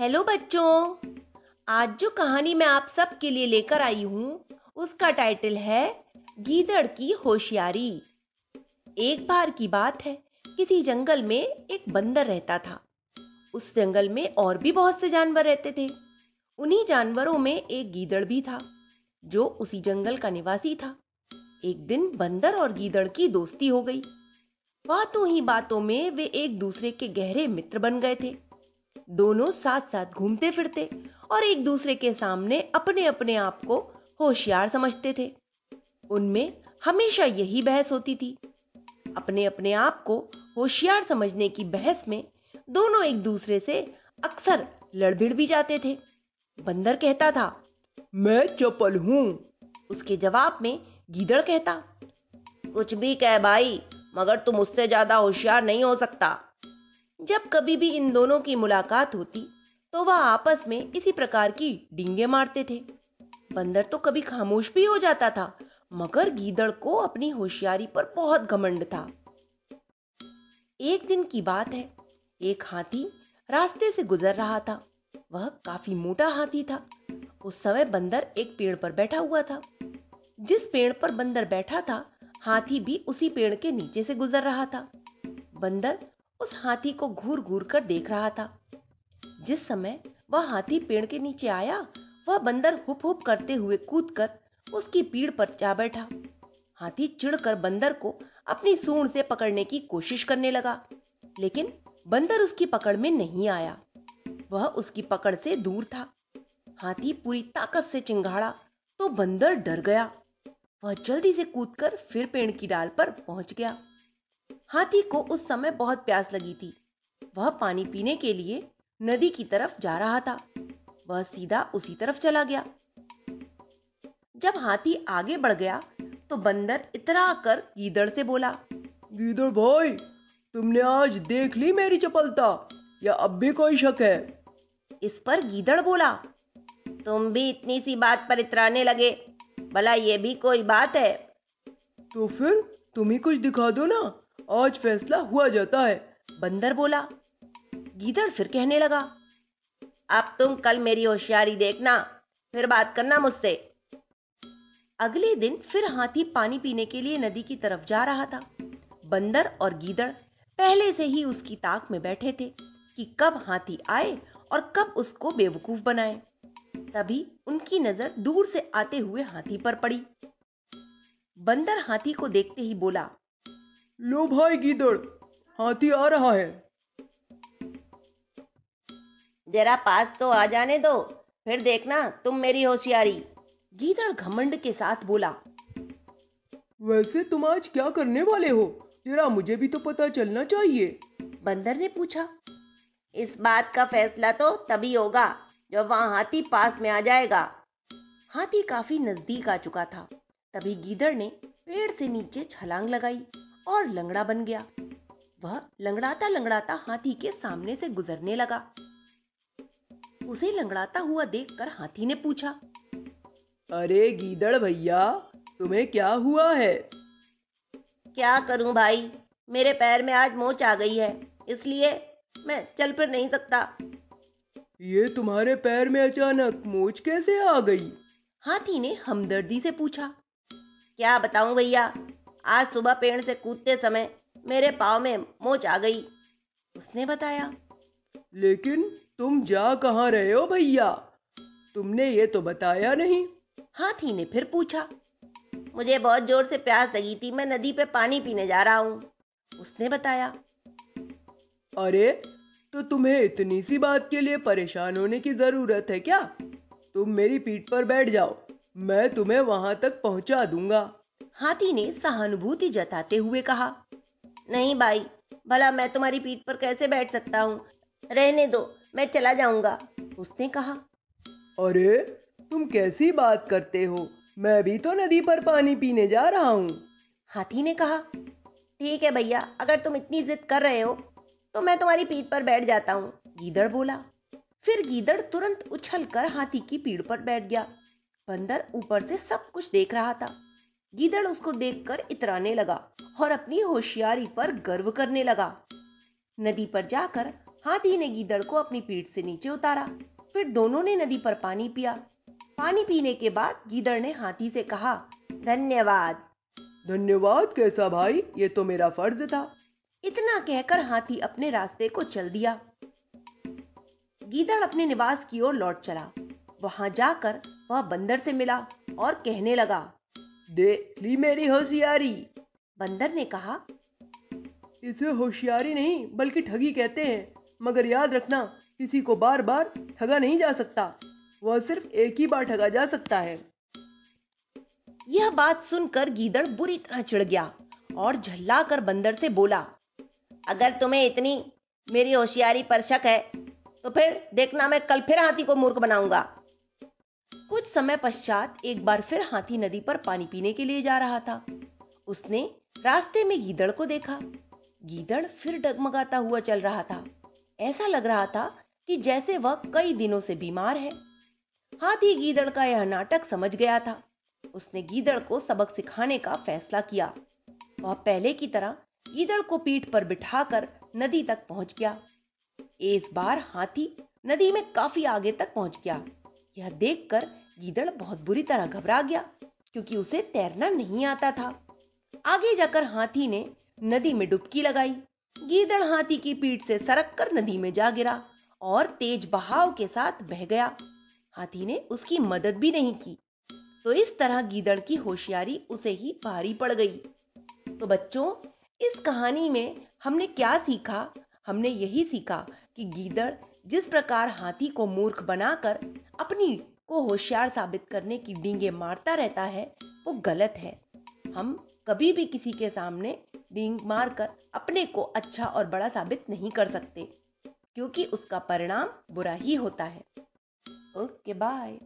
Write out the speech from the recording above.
Hello बच्चों, आज जो कहानी मैं आप सबके लिए लेकर आई हूँ, उसका टाइटल है गीदड़ की होशियारी। एक बार की बात है, किसी जंगल में एक बंदर रहता था। उस जंगल में और भी बहुत से जानवर रहते थे। उन्हीं जानवरों में एक गीदड़ भी था, जो उसी जंगल का निवासी था। एक दिन बंदर और गीदड़ की दोस्ती हो गई। बातों ही बातों में वे एक दूसरे के गहरे मित्र बन गए थे। दोनों साथ साथ घूमते फिरते और एक दूसरे के सामने अपने अपने आप को होशियार समझते थे। उनमें हमेशा यही बहस होती थी। अपने अपने आप को होशियार समझने की बहस में दोनों एक दूसरे से अक्सर लड़भिड़ भी जाते थे। बंदर कहता था, मैं चपल हूँ। उसके जवाब में गीदड़ कहता, कुछ भी कह भाई, मगर तुम उससे ज़्यादा होशियार नहीं हो सकता। जब कभी भी इन दोनों की मुलाकात होती तो वह आपस में इसी प्रकार की डींगे मारते थे। बंदर तो कभी खामोश भी हो जाता था, मगर गीदड़ को अपनी होशियारी पर बहुत घमंड था। एक दिन की बात है, एक हाथी रास्ते से गुजर रहा था। वह काफ़ी मोटा हाथी था। उस समय बंदर एक पेड़ पर बैठा हुआ था। जिस पेड़ पर बंदर बैठा था, हाथी भी उसी पेड़ के नीचे से गुजर रहा था। बंदर उस हाथी को घूर घूर कर देख रहा था। जिस समय वह हाथी पेड़ के नीचे आया, वह बंदर हुप हुप करते हुए कूद कर उसकी पीड़ पर जा बैठा। हाथी चिढ़कर बंदर को अपनी सूंड से पकड़ने की कोशिश करने लगा, लेकिन बंदर उसकी पकड़ में नहीं आया। वह उसकी पकड़ से दूर था। हाथी पूरी ताकत से चिंगाड़ा तो बंदर डर गया। वह जल्दी से कूदकर फिर पेड़ की डाल पर पहुँच गया। हाथी को उस समय बहुत प्यास लगी थी। वह पानी पीने के लिए नदी की तरफ़ जा रहा था। वह सीधा उसी तरफ़ चला गया। जब हाथी आगे बढ़ गया तो बंदर इतरा कर गीदड़ से बोला, गीदड़ भाई, तुमने आज देख ली मेरी चपलता? या अब भी कोई शक है? इस पर गीदड़ बोला, तुम भी इतनी सी बात पर इतराने लगे। भला ये भी कोई बात है? तो फिर तुम ही कुछ दिखा दो ना। आज फैसला हुआ जाता है। बंदर बोला। गीदड़ फिर कहने लगा, अब तुम कल मेरी होशियारी देखना, फिर बात करना मुझसे। अगले दिन फिर हाथी पानी पीने के लिए नदी की तरफ़ जा रहा था। बंदर और गीदड़ पहले से ही उसकी ताक में बैठे थे कि कब हाथी आए और कब उसको बेवकूफ़ बनाए। तभी उनकी नज़र दूर से आते हुए हाथी पर पड़ी। बंदर हाथी को देखते ही बोला लो भाई गीदड़ हाथी आ रहा है। जरा पास तो आ जाने दो फिर देखना तुम मेरी होशियारी गीदड़ घमंड के साथ बोला। वैसे तुम आज क्या करने वाले हो? जरा मुझे भी तो पता चलना चाहिए। बंदर ने पूछा। इस बात का फैसला तो तभी होगा जब वहाँ हाथी पास में आ जाएगा। हाथी काफ़ी नज़दीक आ चुका था। तभी गीदड़ ने पेड़ से नीचे छलांग लगाई। और लंगड़ा बन गया। वह लंगड़ाता लंगड़ाता हाथी के सामने से गुजरने लगा। उसे लंगड़ाता हुआ देखकर हाथी ने पूछा अरे गीदड़ भैया तुम्हें क्या हुआ है? क्या करूँ भाई मेरे पैर में आज मोच आ गई है इसलिए मैं चल फिर नहीं सकता। ये तुम्हारे पैर में अचानक मोच कैसे आ गई? हाथी ने हमदर्दी से पूछा क्या बताऊँ भैया आज सुबह पेड़ से कूदते समय मेरे पाव में मोच आ गई। उसने बताया लेकिन तुम जा कहाँ रहे हो भैया? तुमने ये तो बताया नहीं। हाथी ने फिर पूछा मुझे बहुत ज़ोर से प्यास लगी थी मैं नदी पे पानी पीने जा रहा हूँ। उसने बताया अरे तो तुम्हें इतनी सी बात के लिए परेशान होने की ज़रूरत है क्या? तुम मेरी पीठ पर बैठ जाओ मैं तुम्हें वहाँ तक पहुँचा दूँगा। हाथी ने सहानुभूति जताते हुए कहा नहीं भाई भला मैं तुम्हारी पीठ पर कैसे बैठ सकता हूँ? रहने दो मैं चला जाऊँगा उसने कहा। अरे तुम कैसी बात करते हो? मैं भी तो नदी पर पानी पीने जा रहा हूँ। हाथी ने कहा ठीक है भैया अगर तुम इतनी जिद कर रहे हो तो मैं तुम्हारी पीठ पर बैठ जाता हूँ गीदड़ बोला। फिर गीदड़ तुरंत उछल कर हाथी की पीठ पर बैठ गया। बंदर ऊपर से सब कुछ देख रहा था। गीदड़ उसको देखकर इतराने लगा और अपनी होशियारी पर गर्व करने लगा। नदी पर जाकर हाथी ने गीदड़ को अपनी पीठ से नीचे उतारा। फिर दोनों ने नदी पर पानी पिया। पानी पीने के बाद गीदड़ ने हाथी से कहा धन्यवाद। धन्यवाद कैसा भाई? ये तो मेरा फ़र्ज़ था। इतना कहकर हाथी अपने रास्ते को चल दिया। गीदड़ अपने निवास की ओर लौट चला। वहाँ जाकर वह बंदर से मिला और कहने लगा देख ली मेरी होशियारी। बंदर ने कहा इसे होशियारी नहीं बल्कि ठगी कहते हैं। मगर याद रखना किसी को बार बार ठगा नहीं जा सकता। वह सिर्फ़ एक ही बार ठगा जा सकता है। यह बात सुनकर गीदड़ बुरी तरह चिढ़ गया और झल्ला कर बंदर से बोला अगर तुम्हें इतनी मेरी होशियारी पर शक है तो फिर देखना मैं कल फिर हाथी को मूर्ख बनाऊँगा। कुछ समय पश्चात एक बार फिर हाथी नदी पर पानी पीने के लिए जा रहा था। उसने रास्ते में गीदड़ को देखा। गीदड़ फिर डगमगाता हुआ चल रहा था। ऐसा लग रहा था कि जैसे वह कई दिनों से बीमार है। हाथी गीदड़ का यह नाटक समझ गया था। उसने गीदड़ को सबक सिखाने का फैसला किया। वह पहले की तरह गीदड़ को पीठ पर बिठाकर नदी तक पहुँच गया। इस बार हाथी नदी में काफ़ी आगे तक पहुँच गया। यह देखकर गीदड़ बहुत बुरी तरह घबरा गया, क्योंकि उसे तैरना नहीं आता था। आगे जाकर हाथी ने नदी में डुबकी लगाई। गीदड़ हाथी की पीठ से सरक कर नदी में जा गिरा और तेज बहाव के साथ बह गया। हाथी ने उसकी मदद भी नहीं की। तो इस तरह गीदड़ की होशियारी उसे ही भारी पड़ गई। तो बच्चों, इस कहानी में हमने क्या सीखा? हमने यही सीखा कि गीदड़ जिस प्रकार हाथी को मूर्ख बनाकर अपनी को होशियार साबित करने की डींगे मारता रहता है, वो गलत है। हम कभी भी किसी के सामने डींग मारकर अपने को अच्छा और बड़ा साबित नहीं कर सकते, क्योंकि उसका परिणाम बुरा ही होता है। Okay, bye.